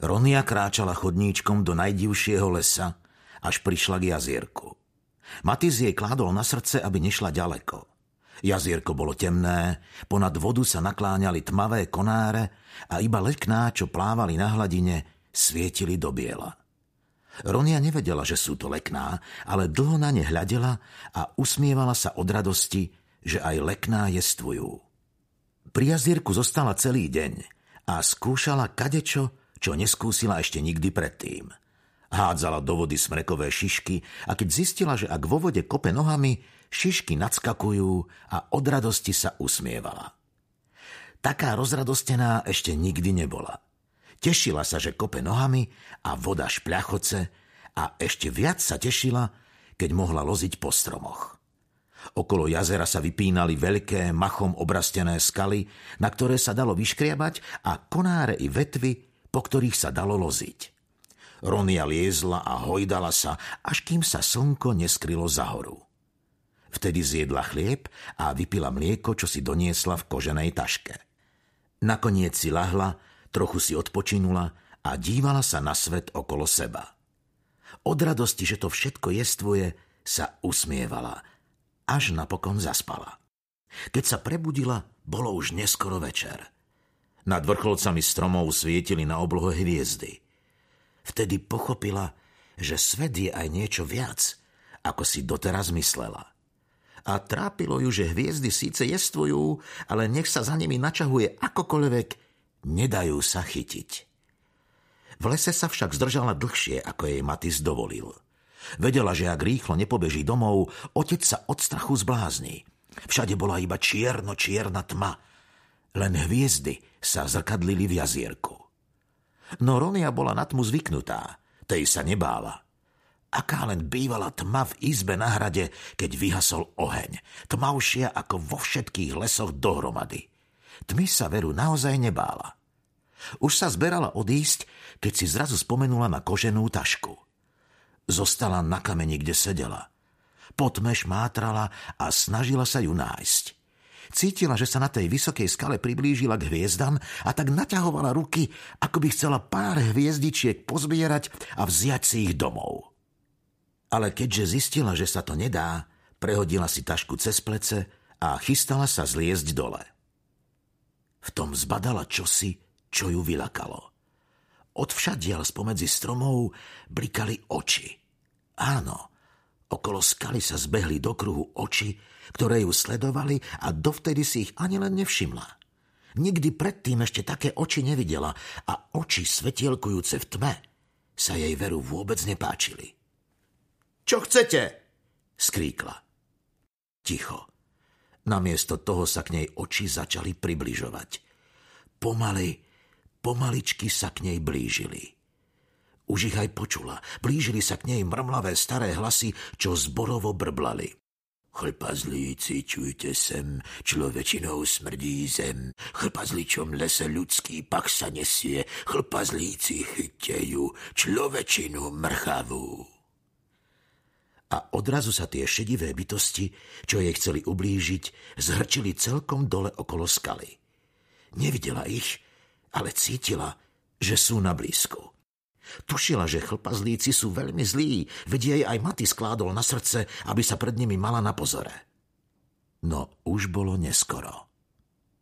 Ronia kráčala chodníčkom do najdivšieho lesa, až prišla k jazierku. Matis jej kládol na srdce, aby nešla ďaleko. Jazierko bolo temné, ponad vodu sa nakláňali tmavé konáre a iba lekná, čo plávali na hladine, svietili do biela. Ronia nevedela, že sú to lekná, ale dlho na ne hľadela a usmievala sa od radosti, že aj lekná jestvujú. Pri jazierku zostala celý deň a skúšala kadečo, čo neskúsila ešte nikdy predtým. Hádzala do vody smrekové šišky a keď zistila, že ak vo vode kope nohami, šišky nadskakujú a od radosti sa usmievala. Taká rozradostená ešte nikdy nebola. Tešila sa, že kope nohami a voda špľachoce a ešte viac sa tešila, keď mohla loziť po stromoch. Okolo jazera sa vypínali veľké, machom obrastené skaly, na ktoré sa dalo vyškriabať a konáre i vetvy po ktorých sa dalo loziť. Ronia liezla a hojdala sa, až kým sa slnko neskrylo za horu. Vtedy zjedla chlieb a vypila mlieko, čo si doniesla v koženej taške. Nakoniec si lahla, trochu si odpočinula a dívala sa na svet okolo seba. Od radosti, že to všetko jestvuje, sa usmievala, až napokon zaspala. Keď sa prebudila, bolo už neskoro večer – nad vrcholcami stromov svietili na oblohe hviezdy. Vtedy pochopila, že svet je aj niečo viac, ako si doteraz myslela. A trápilo ju, že hviezdy síce jestvujú, ale nech sa za nimi načahuje akokoľvek, nedajú sa chytiť. V lese sa však zdržala dlhšie, ako jej Matis dovolil. Vedela, že ak rýchlo nepobeží domov, otec sa od strachu zblázni. Všade bola iba čierno-čierna tma – len hviezdy sa zrkadlili v jazierku. No Ronia bola na tmu zvyknutá, tej sa nebála. Aká len bývala tma v izbe na hrade, keď vyhasol oheň. Tmavšia ako vo všetkých lesoch dohromady. Tmy sa veru naozaj nebála. Už sa zberala odísť, keď si zrazu spomenula na koženú tašku. Zostala na kameni, kde sedela. Potmeš mátrala a snažila sa ju nájsť. Cítila, že sa na tej vysokej skale priblížila k hviezdam a tak naťahovala ruky, ako by chcela pár hviezdičiek pozbierať a vziať si ich domov. Ale keďže zistila, že sa to nedá, prehodila si tašku cez plece a chystala sa zliezť dole. V tom zbadala čosi, čo ju vylakalo. Odvšadiaľ spomedzi stromov blikali oči. Áno, okolo skaly sa zbehli do kruhu oči, ktoré ju sledovali a dovtedy si ich ani len nevšimla. Nikdy predtým ešte také oči nevidela a oči svetielkujúce v tme sa jej veru vôbec nepáčili. Čo chcete? skríkla. Ticho. Namiesto toho sa k nej oči začali približovať. Pomaly, pomaličky sa k nej blížili. Už ich aj počula. Blížili sa k nej mrmlavé staré hlasy, čo zborovo brblali. Chlpazlíci, čujte sem, človečinou smrdí zem. Chlpazličom lese ľudský pak sa nesie, chlpazlíci chytejú človečinu mrchavú. A odrazu sa tie šedivé bytosti, čo jej chceli ublížiť, zhrčili celkom dole okolo skaly. Nevidela ich, ale cítila, že sú na blízku. Tušila, že chlpazlíci sú veľmi zlí, veď jej aj Maty skládol na srdce, aby sa pred nimi mala na pozore. No už bolo neskoro.